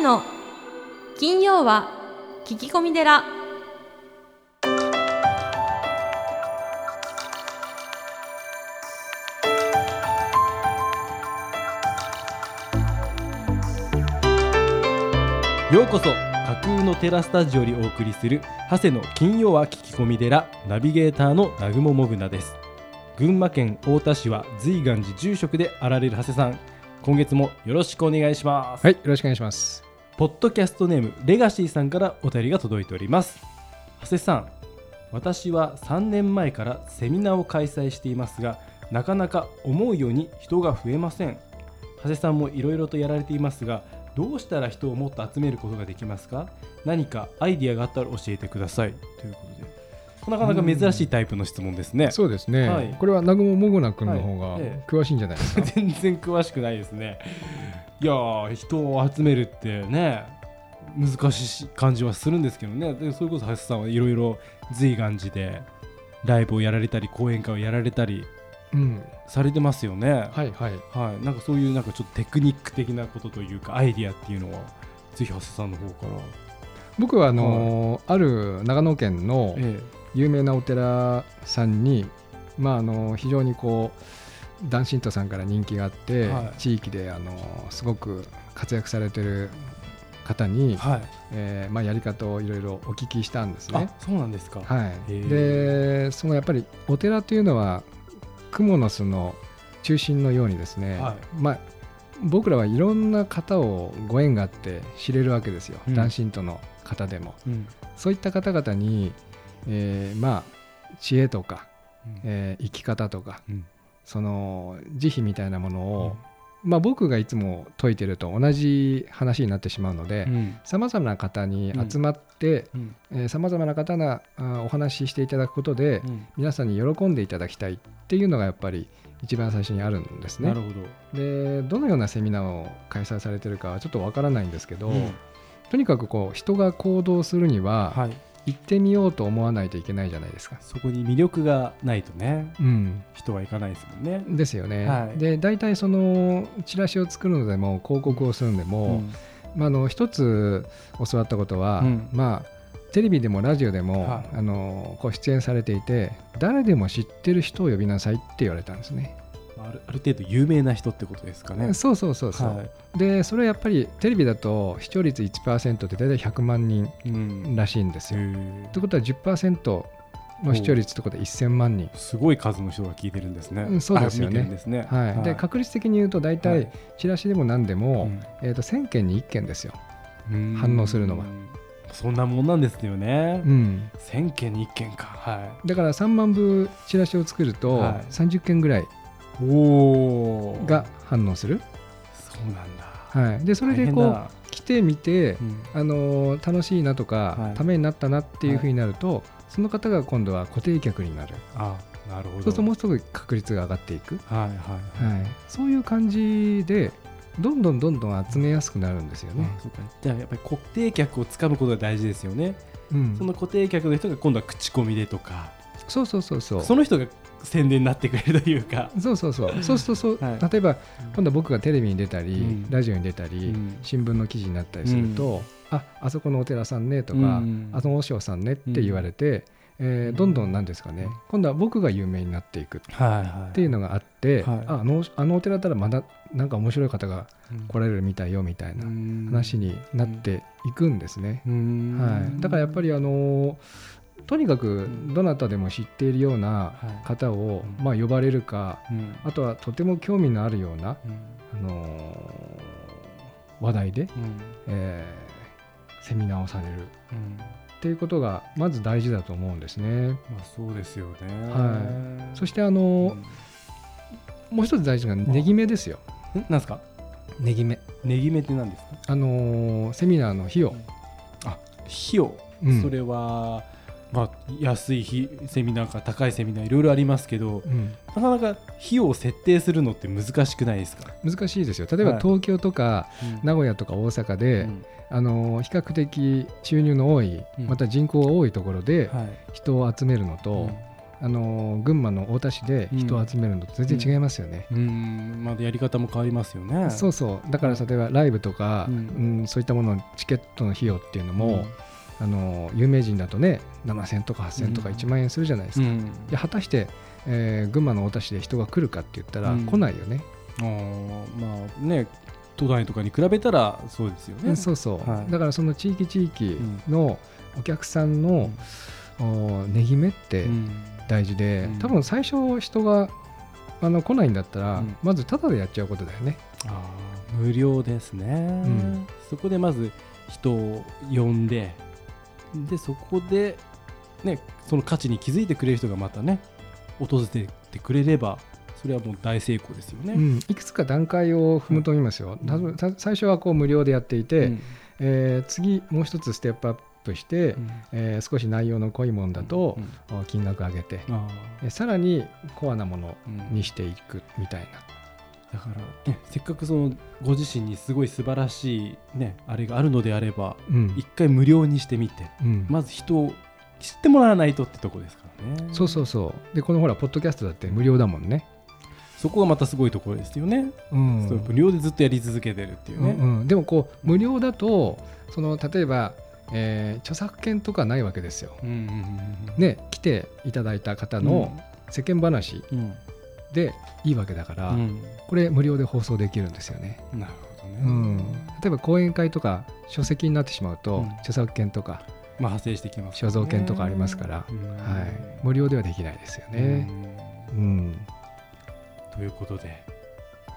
谷の金曜は聞き込み寺。ようこそ架空のテラスタジオにお送りする長谷の金曜は聞き込み寺ナビゲーターの南雲もぐなです。群馬県太田市は随願寺住職であられる長谷さん今月もよろしくお願いします。はい、よろしくお願いします。ポッドキャストネームレガシーさんからお便りが届いております。長谷さん私は3年前からセミナーを開催していますがなかなか思うように人が増えません。長谷さんもいろいろとやられていますがどうしたら人をもっと集めることができますか？何かアイディアがあったら教えてください。ということで。なかなか珍しいタイプの質問ですね。そうですね。はい。これは南雲もぐな君の方がはい。ええ。詳しいんじゃないですか？全然詳しくないですねいやー人を集めるってね難しい感じはするんですけどね。でそれこそ橋さんはいろいろ随願寺でライブをやられたり講演会をやられたりうん、されてますよね。はいはい。はい、なんかそういうなんかちょっとテクニック的なことというかアイディアっていうのはぜひ長谷さんの方から、僕はあのーある長野県のえ有名なお寺さんに、まああのー非常にこう男神徒さんから人気があって、はい。地域であのーすごく活躍されてる方に、えはい、えーまあやり方をいろいろお聞きしたんですね。あ。そうなんですか、はい、でそのやっぱりお寺というのはクモの巣の中心のようにですね、はい。まあ、僕らはいろんな方をご縁があって知れるわけですよ、うん。男神との方でも。うん。そういった方々に、えーまあ知恵とか、うん。えー生き方とかうんその慈悲みたいなものを、まあ、僕がいつも説いてると同じ話になってしまうのでうん。さまざまな方に集まってうん。さまざまな方があお話ししていただくことで、うん。皆さんに喜んでいただきたいっていうのがやっぱり一番最初にあるんですね。なる。ほど、でどのようなセミナーを開催されてるかはちょっとわからないんですけど、うん。とにかくこう人が行動するにははい、行ってみようと思わないといけないじゃないですか。そこに魅力がないとねうん、人は行かないですもんね。ですよね。はいで大体そのチラシを作るのでも広告をするのでも、んまあ、あの一つ教わったことは、うんまあテレビでもラジオでも、はいあのこう出演されていて誰でも知ってる人を呼びなさいって言われたんですね。あるある程度有名な人ってことですかね。そうそうそうそう、はいでそれはやっぱりテレビだと視聴率1%って大体100万人うんらしいんですよ。へーということは10%の視聴率ってことは1000万人。すごい数の人が聞いてるんですね。うんそうですよねあ見てるんですね。はいで確率的に言うと大は体いチラシでも何でも、うんえー、と1000件に1件ですよ。うん反応するのはそんなもんなんですよね。うん、千件に一件か。はだから3万部チラシを作るとはい30件ぐらい。が反応する？そうなんだ。はい、でそれでこう来てみて、うんあのー楽しいなとか、はいためになったなっていうふうになると、その方が今度は固定客になる。あ、なるほど。そうするともうすぐ確率が上がっていく、はいはい。はい、そういう感じでどんどんどんどん集めやすくなるんですよね。あそうかじゃあやっぱり固定客をつかむことが大事ですよね。うんその固定客の人が今度は口コミでとか、そうそうそうそう。その人が宣伝になってくれるというか。そうそうそう。そうするとそう、はい。例えば今度は僕がテレビに出たり、うん。ラジオに出たり、うん。新聞の記事になったりすると、ああそこのお寺さんねとか、うん。あその和尚さんねって言われて、えーどんどんなんですかね、今度は僕が有名になっていくっはいはい。ていうのがあって、はい。ああのあのお寺だったらまだなんか面白い方がうん。来られるみたいよみたいな話になっていくんですね。うん。はい、だからやっぱりあのーとにかくどなたでも知っているようなはい。方を、うん。まあ、呼ばれるかうん。あとはとても興味のあるような、うん。あのー話題で、うん。えーセミナーをされる。うん。っていうことがまず大事だと思うんですね。まあそうですよね。はい。そししてあのーもう一つ大事なのがネギ目ですよ。んなんですか？ネギ目。ネギ目って何ですか？あのーセミナーの費用。あ費用、うん。それはまあ安い日セミナーか高いセミナーいろいろありますけどうん。なかなか費用を設定するのって難しくないですか、難しいですよ。例えばはい。東京とか名古屋とか大阪で、うん。あの比較的収入の多い、うん。また人口が多いところではい。人を集めるのと、あの群馬の太田市で人を集めるのと全然違いますよね。うん。まだやり方も変わりますよね。そうそう。だから例えばライブとか、ううんんそういったもののチケットの費用っていうのも、あの有名人だとね7000とか8000とかうん。1万円するじゃないですか。うん。で果たして、えー群馬の太田市で人が来るかって言ったら、うん。来ないよね。あーまあね都内とかに比べたらそうですよね。そうそう、はい。だからその地域地域のお客さんの、おねぎめってうん。大事で、うん。多分最初人があの来ないんだったら、うん。まずタダでやっちゃうことだよね。あー無料ですね、ん。そこでまず人を呼んででそこでねその価値に気づいてくれる人がまたね訪れてくれればそれはもう大成功ですよね、うん。いくつか段階を踏むと思いますよ。たぶんた最初はこう無料でやっていて、うん。えー次もう一つステップアップして、うん。えー少し内容の濃いものだと金額上げて、さらにコアなものにしていくみたいな。だから、ね、せっかくそのご自身にすごい素晴らしい、ね、あれがあるのであればうん。一回無料にしてみてうん。まず人を知ってもらわないとってとこですからね。そうそうそう。でこのほらポッドキャストだって無料だもんね。そこがまたすごいところですよね、うん。そう無料でずっとやり続けてるっていうね、うんうん。でもこう無料だとその例えば、えー著作権とかないわけですよ。うんうんうんうん。ね来ていただいた方の世間話。うんでいいわけだから、うん。これ無料で放送できるんですよね。なるほどね、うん、例えば講演会とか書籍になってしまうと、うん。著作権とかまあ派生してきます所蔵権とかありますから、うん。はい、無料ではできないですよね。うん。うん。ということで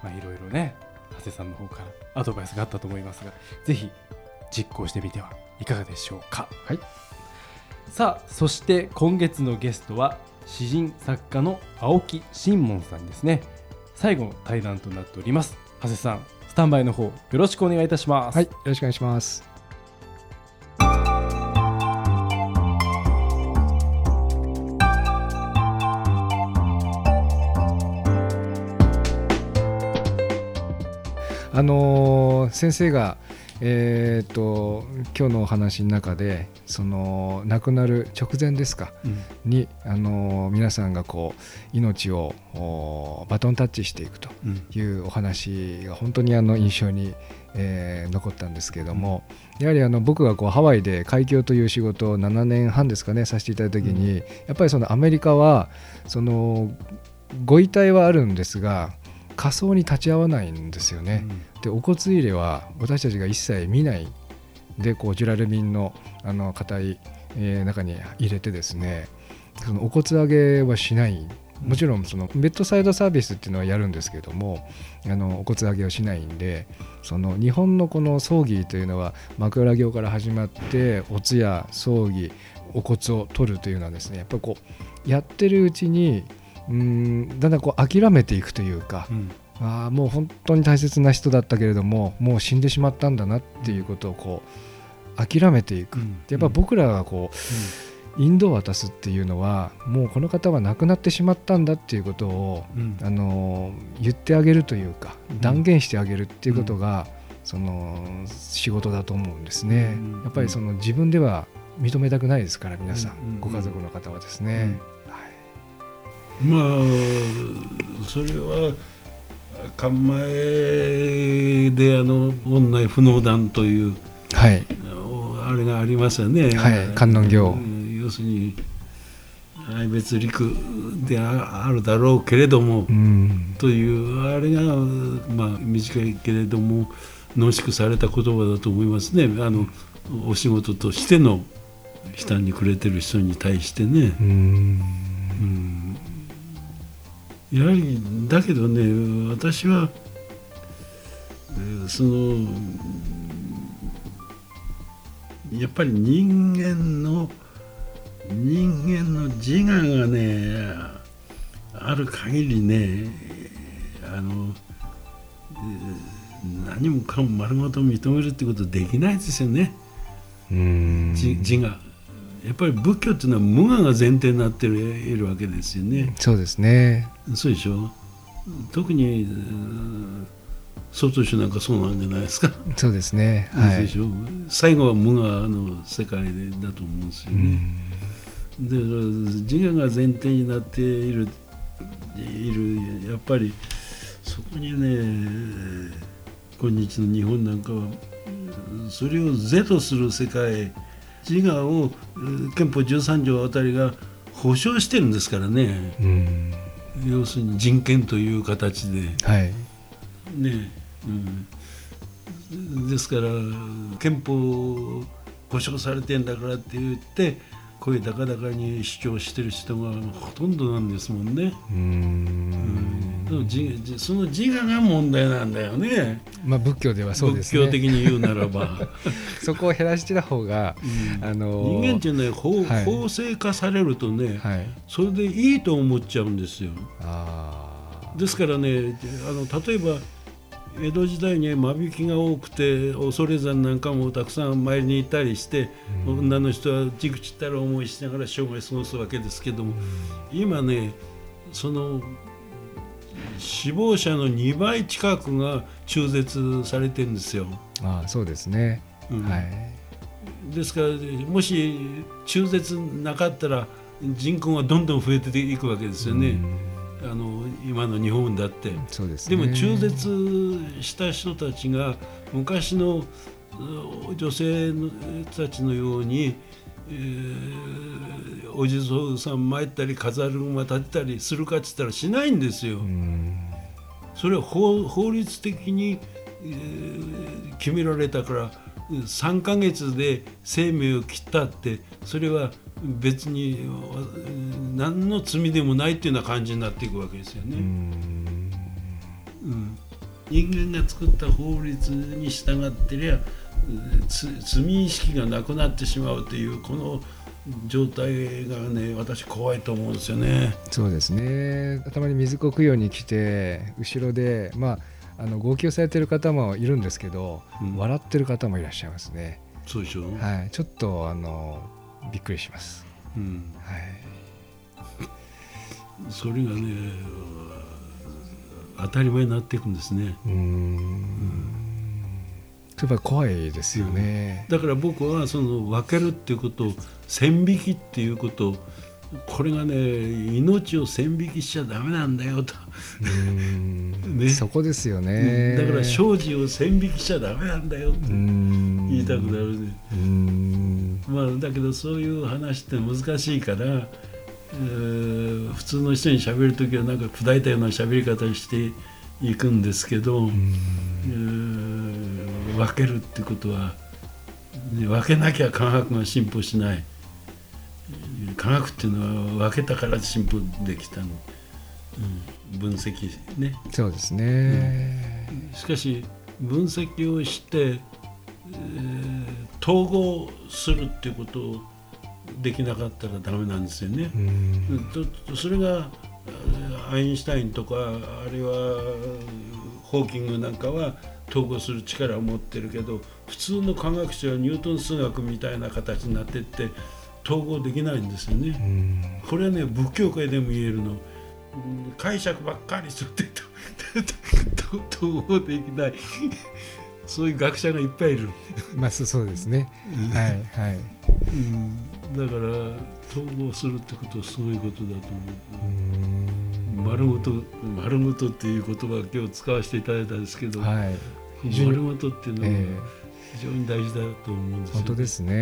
まあいろいろね長谷さんの方からアドバイスがあったと思いますがぜひ実行してみてはいかがでしょうか。はい。さあそして今月のゲストは詩人作家の青木新門さんですね。最後の対談となっております。長谷さんスタンバイの方よろしくお願いいたします。はい、よろしくお願いします。あのー先生が、えー、と今日のお話の中でその亡くなる直前ですかうん。に、あのー皆さんがこう命をおバトンタッチしていくとうん。いうお話が本当にあの印象に、えー残ったんですけれども、やはりあの僕がこうハワイで海峡という仕事を7年半ですかねさせていただいた時に、やっぱりそのアメリカはそのご遺体はあるんですが火葬に立ち会わないんですよね。でお骨入れは私たちが一切見ない。でこうジュラルミンのあの硬い、えー中に入れてですねそのお骨上げはしない。もちろんそのベッドサイドサービスっていうのはやるんですけどもあのお骨上げをしないんでその日本のこの葬儀というのは枕業から始まってお通夜葬儀お骨を取るというのはですねやっぱりこうやってるうちにうーんだんだんこう諦めていくというかうん。ああもう本当に大切な人だったけれどももう死んでしまったんだなっていうことをこう諦めていく、うん。やっぱ僕らがこう引導を渡すっていうのはもうこの方は亡くなってしまったんだっていうことを、うん。あのー言ってあげるというか断言してあげるっていうことが、その仕事だと思うんですね、うん。やっぱりその自分では認めたくないですから皆さん。ご家族の方はですね、まあそれは館前であの女内不能団というはいあれがありますよね。はい観音経うん要するに愛別陸でああるだろうけれども、うんというあれがまあ短いけれども濃縮された言葉だと思いますね。あのお仕事としての下にくれてる人に対してね。うんうんやはりだけどね私はえーそのやっぱり人間の人間の自我がねある限りねあのえー何もかも丸ごと認めるってことできないですよね、うん。自自我やっぱり仏教っていうのは無我が前提になっているわけですよね。そうですね。そうでしょ？特にうん外州なんかそうなんじゃないですか、そうですね。はい。そうでしょ？最後は無我の世界でだと思うんですようね、で自我が前提になっているいるやっぱりそこにね今日の日本なんかはそれを是とする世界自我を憲法13条あたりが保障してるんですからね、うん、要するに人権という形で、はい。ね。うん、ですから憲法保障されてんだからって言って声高々に主張してる人がほとんどなんですもんね。うんうん、その自我が問題なんだよね。まあ仏教ではそうですね。仏教的に言うならば。そこを減らしてた方が、うん、あの人間っていうのは法,、はい、法制化されるとね、はい、それでいいと思っちゃうんですよ。あですからねあの例えば江戸時代には間引きが多くて恐山なんかもたくさん参りに行ったりして、うん、女の人はじくちったら思いしながら生涯過ごすわけですけども、うん、今ねその死亡者の2倍近くが中絶されてるんですよ。あそうですね、うん、はい、ですからもし中絶なかったら人口がどんどん増えていくわけですよね。あの今の日本だって。そうです、ね、でも中絶した人たちが昔の女性たちのように、えー、お地蔵さん参ったり飾る馬立てたりするかっつったらしないんですよ。それは法法律的に、えー、決められたから3か月で生命を切ったってそれは別に何の罪でもないっていうような感じになっていくわけですよね。うん、人間が作った法律に従ってりゃ罪意識がなくなってしまうというこの状態がね私怖いと思うんですよね。そうですね頭に水子供養に来て後ろでまああの号泣されてる方もいるんですけど、うん、笑ってる方もいらっしゃいますね。そうでしょ？はい、ちょっとあのびっくりします。うん、はい。それがね当たり前になっていくんですね。うん。やっぱり怖いですよね、だから僕はその分けるっていうこと線引きっていうことこれがね命を線引きしちゃだめなんだよと。ね、そこですよね、だから生児を線引きしちゃだめなんだよって言いたくなるね。まあだけどそういう話って難しいから、えー、普通の人に喋る時はなんか砕いたような喋り方していくんですけど、えー、分けるってことは、ね、分けなきゃ科学が進歩しない。科学っていうのは分けたから進歩できたの、うん、分析ね。そうですね、うん、しかし分析をして、えー、統合するっていうことをできなかったらダメなんですよね。とそれがアインシュタインとかあるいはホーキングなんかは統合する力を持ってるけど普通の科学者はニュートン数学みたいな形になってって統合できないんですよね。これはね仏教界でも言えるの。解釈ばっかりするって 統合できないそういう学者がいっぱいいる。まあそうですね。はいはい。うん、だから統合するってことはすごいことだと思う。丸ごと丸ごとっていう言葉を今日使わせていただいたんですけど、はい、丸ごとっていうのは、えー非常に大事だと思うんです本当ですね、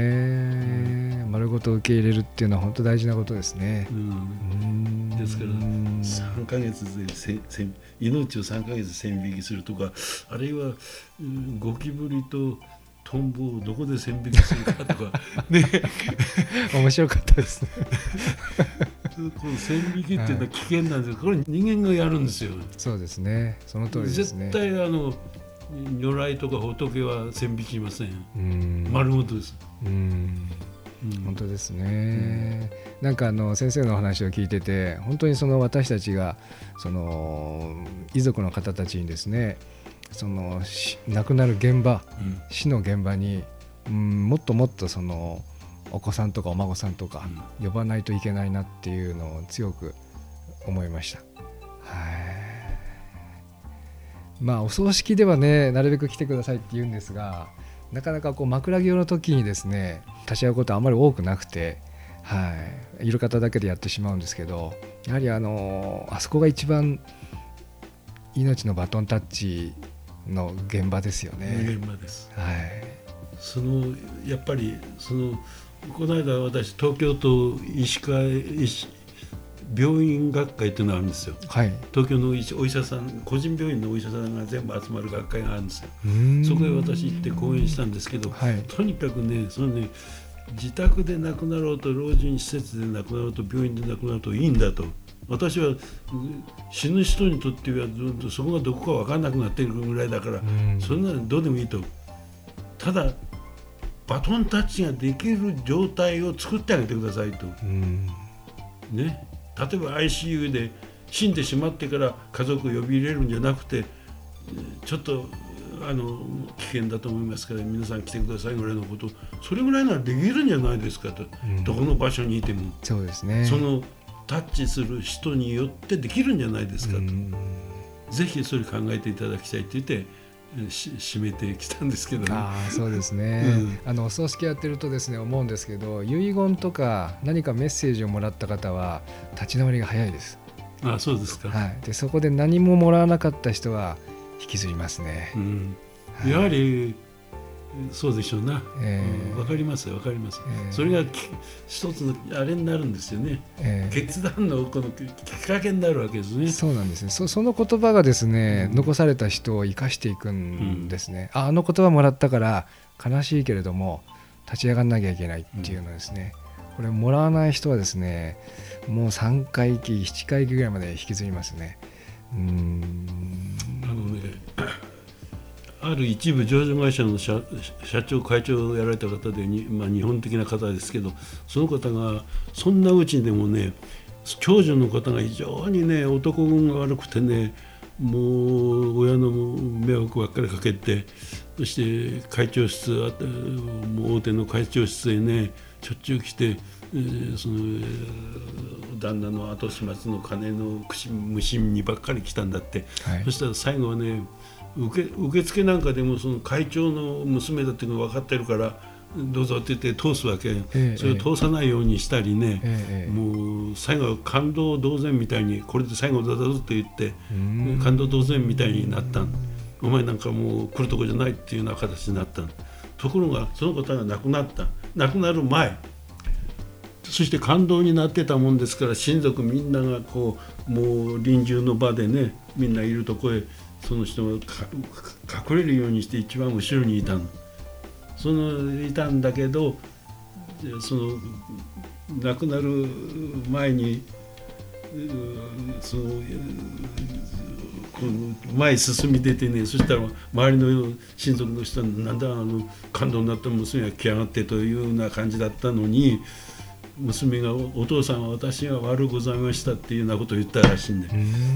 うん、丸ごと受け入れるっていうのは本当大事なことですね、うん、ですから3か月でせせ命を3か月線引きするとかあるいは、うん、ゴキブリとトンボをどこで線引きするかとか。ね。面白かったですね。この線引きっていうのは危険なんですこれ人間がやるんですよ。そうですね。その通りですね。絶対あの如来とか仏は線引きません。丸ごとです。うん。本当ですね、うん、なんかあの先生のお話を聞いてて本当にその私たちがその遺族の方たちにですねその亡くなる現場、うん、死の現場に、うん、もっともっとそのお子さんとかお孫さんとか呼ばないといけないなっていうのを強く思いました。はいまあお葬式ではねなるべく来てくださいって言うんですがなかなかこう枕木の時にですね立ち会うことはあまり多くなくてはい、いる方だけでやってしまうんですけどやはりあのあそこが一番命のバトンタッチの現場ですよね。現場です。はい。そのやっぱりそのこの間私東京都医師会医師病院学会っていうのがあるんですよ。はい、東京のお医者さん個人病院のお医者さんが全部集まる学会があるんですよ。そこへ私行って講演したんですけど、はい。とにかくねそのね自宅で亡くなろうと老人施設で亡くなろうと病院で亡くなろうといいんだと。私はうん死ぬ人にとってはずっとそこがどこか分かんなくなっているぐらいだから、うん。そんなのどうでもいいと。ただバトンタッチができる状態を作ってあげてくださいと。うん。ね例えば ICU で死んでしまってから家族を呼び入れるんじゃなくてえーちょっとあの危険だと思いますから皆さん来てくださいぐらいのこと。それぐらいならできるんじゃないですかと、うん。どこの場所にいても、そうですね。そのタッチする人によってできるんじゃないですかと、うん。ぜひそれ考えていただきたいって言って締めてきたんですけどね。ああそうですね、あのお葬式やってるとですね思うんですけど遺言とか何かメッセージをもらった方は立ち直りが早いです、あそうですか、はい、でそこで何ももらわなかった人は引きずりますね。う、ん、はい。やはりそうでしょうな、えーうんわかりますわかります、えーそれがき一つのあれになるんですよね。えー決断のこのききっかけになるわけですね。そうなんですねそその言葉がですね、うん。残された人を生かしていくんですね、ああの言葉もらったから悲しいけれども立ち上がんなきゃいけないっていうのですね、これもらわない人はですねもう3回忌7回忌ぐらいまで引きずりますね。うーん。あのねある一部上場会社の社社長会長をやられた方でに、まあ、日本的な方ですけどその方がそんなうちでもね長女の方が非常にね男運が悪くてねもう親の迷惑ばっかりかけてそして会長室あもう大手の会長室へねしょっちゅう来て、えーそのえー旦那の後始末の金の無心にばっかり来たんだって、はい。そしたら最後はね受け受付なんかでもその会長の娘だっていうのが分かってるからどうぞって言って通すわけ、えそれを通さないようにしたりね、ええええ。もう最後は感動同然みたいにこれで最後だぞって言って感動同然みたいになったん。お前なんかもう来るとこじゃないっていうような形になったん。ところがその方が亡くなった。亡くなる前。そして感動になってたもんですから親族みんながこうもう臨終の場でねみんないるとこへその人がか隠れるようにして一番後ろにいたの。そのいたんだけどその亡くなる前にうその前進み出てねそしたら周りの親族の人はなんだあの感動になった娘が来やがってというような感じだったのに娘がお「お父さんは私が悪うございました」っていうようなことを言ったらしいんで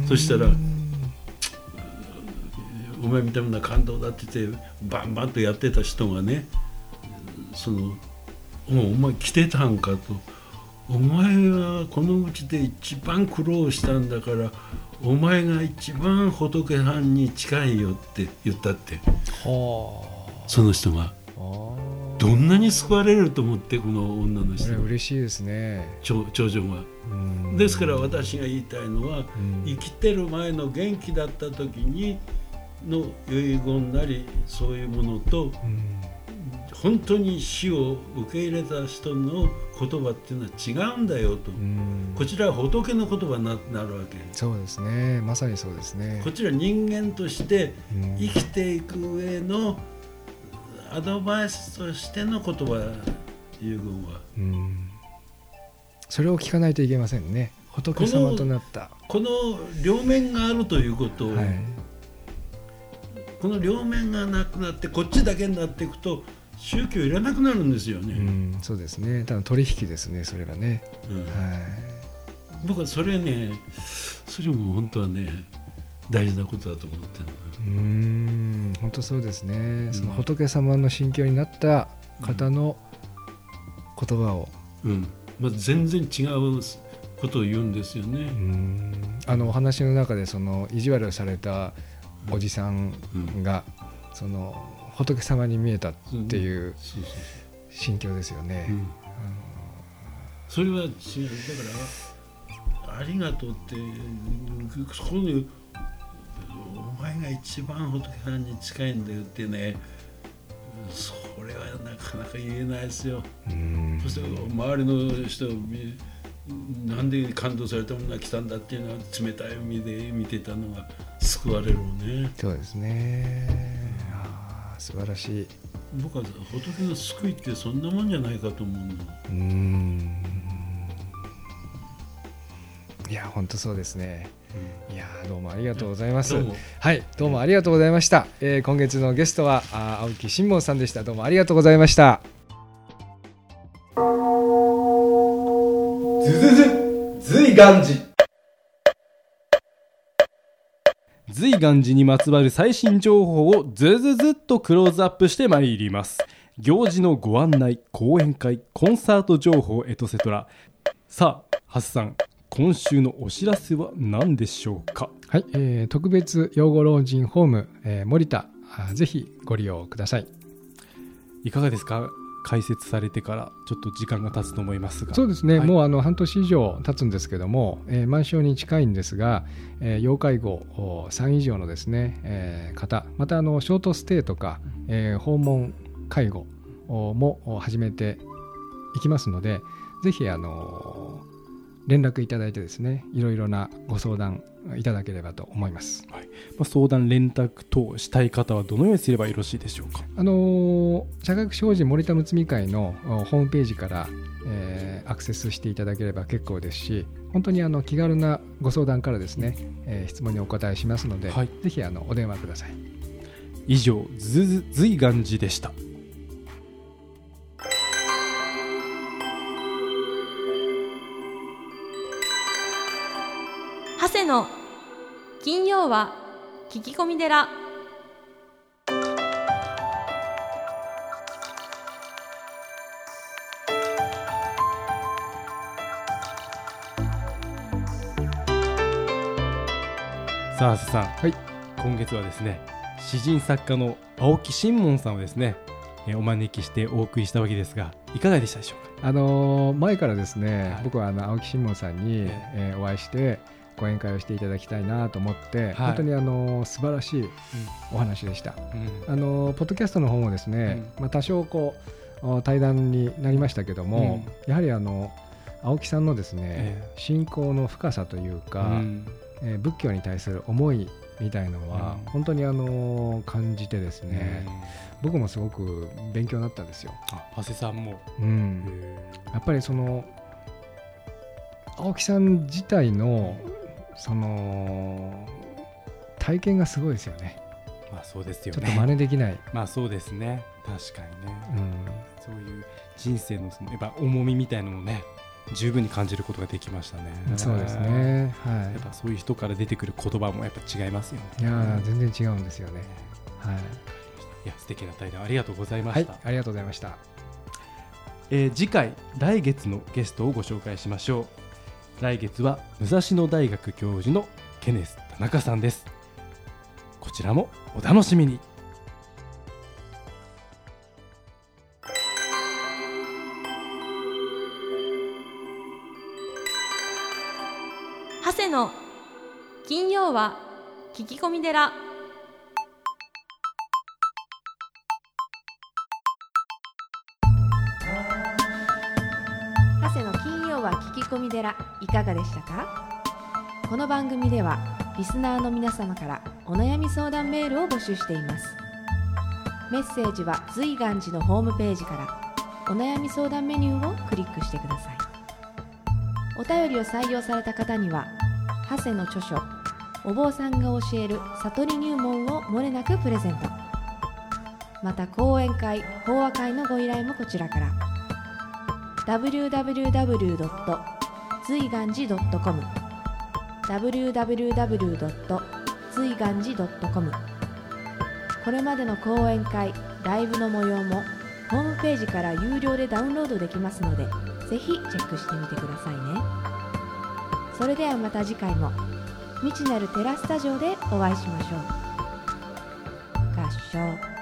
そしたらお前みたいな感動だって言ってバンバンとやってた人がねその「おお前来てたんか」と「お前はこのうちで一番苦労したんだからお前が一番仏さんに近いよ」って言ったって。はその人が。どんなに救われると思ってこの女の人。嬉しいですね。長長女が。うん。ですから私が言いたいのはうん。生きてる前の元気だった時にの遺言なりそういうものとうん。本当に死を受け入れた人の言葉っていうのは違うんだよと、うん。こちらは仏の言葉にななるわけ。そうですね。まさにそうですね。こちら人間としてうん。生きていく上のアドバイスとしての言葉遺言は。うん。それを聞かないといけませんね。仏様となった。この両面があるということを、はいこの両面がなくなってこっちだけになっていくと宗教いらなくなるんですようね、んそうですね。ただ取引ですねそれがね。うん。は僕はそれねそれも本当はね大事なことだと思ってるいうーん本当そうですね。その仏様の心境になった方の言葉を。うん。まあ、全然違うことを言うんですよね。うー。ん。あのお話の中でその意地悪されたおじさんがその仏様に見えたっていう心境ですよね。それは違う。だからありがとうってそこでお前が一番仏さんに近いんだよってねそれはなかなか言えないですよ。うん。そして周りの人みなんで感動されたものが来たんだっていうのは冷たい海で見てたのが救われるね。そうですね。あー素晴らしい。僕は仏の救いってそんなもんじゃないかと思うの。うーん。いや本当そうですね。いやーどうもありがとうございます。はいどうもありがとうございました、えー今月のゲストはあー青木新門さんでした。どうもありがとうございました随願寺随願寺にまつわる最新情報をずずずっとクローズアップしてまいります。行事のご案内講演会コンサート情報エトセトラさあハスさん今週のお知らせは何でしょうか？はい、えー特別養護老人ホーム、えー森田ぜひご利用ください。いかがですか？開設されてからちょっと時間が経つと思いますが。そうですね、はい。もうあの半年以上経つんですけども、えー満床に近いんですが、えー要介護お3以上のですね、えー方またあのショートステイとか、えー訪問介護おもお始めていきますのでぜひあの連絡いただいてですねいろいろなご相談いただければと思います。まあ、相談連絡等したい方はどのようにすればよろしいでしょうか？あのー社学法人森田睦美会のおホームページから、えーアクセスしていただければ結構ですし本当にあの気軽なご相談からですね、えー質問にお答えしますので、はいぜひあのお電話ください。以上ずず随願寺でした長谷の金曜は聞き込み寺。さあ、瀬さん、はい。今月はですね詩人作家の青木新門さんをですね、えーお招きしてお送りしたわけですがいかがでしたでしょうか？あのー前からですね、はい。僕はあの青木新門さんに、え。えーお会いして講演会をしていただきたいなと思って、はい。本当にあのー素晴らしいお話でした。うん。あのポッドキャストの方もですね、まあ、多少こうお対談になりましたけども、やはりあの青木さんのですね、え信仰の深さというか、うん。えー仏教に対する思いみたいのは、うん。本当にあの感じてですね、うん。僕もすごく勉強になったんですよ。あ長谷さんも、うん、へやっぱりその青木さん自体のその体験がすごいですよね。ーまあそうですよちょっとね真似できない。まあそうですね確かにね、うんそういう人生のそのやっぱ重みみたいなのもね十分に感じることができましたねそうですね。はやっぱそういう人から出てくる言葉もやっぱ違いますよねい。いやー全然違うんですよね。はい。いや素敵な対談ありがとうございまはいした、、ありがとうございました。えー次回来月のゲストをご紹介しましょう来月は武蔵野大学教授のケネス田中さんです。こちらもお楽しみに。長谷の金曜は聞き込み寺。込み寺いかがでしたか？この番組ではリスナーの皆様からお悩み相談メールを募集しています。メッセージは随願寺のホームページからお悩み相談メニューをクリックしてください。お便りを採用された方には長谷の著書お坊さんが教える悟り入門をもれなくプレゼント。また講演会法話会のご依頼もこちらから。www. 随願寺 .com www. 随願寺 .com これまでの講演会ライブの模様もホームページから有料でダウンロードできますのでぜひチェックしてみてくださいね。それではまた次回も未知なるテラスタジオでお会いしましょう。合唱。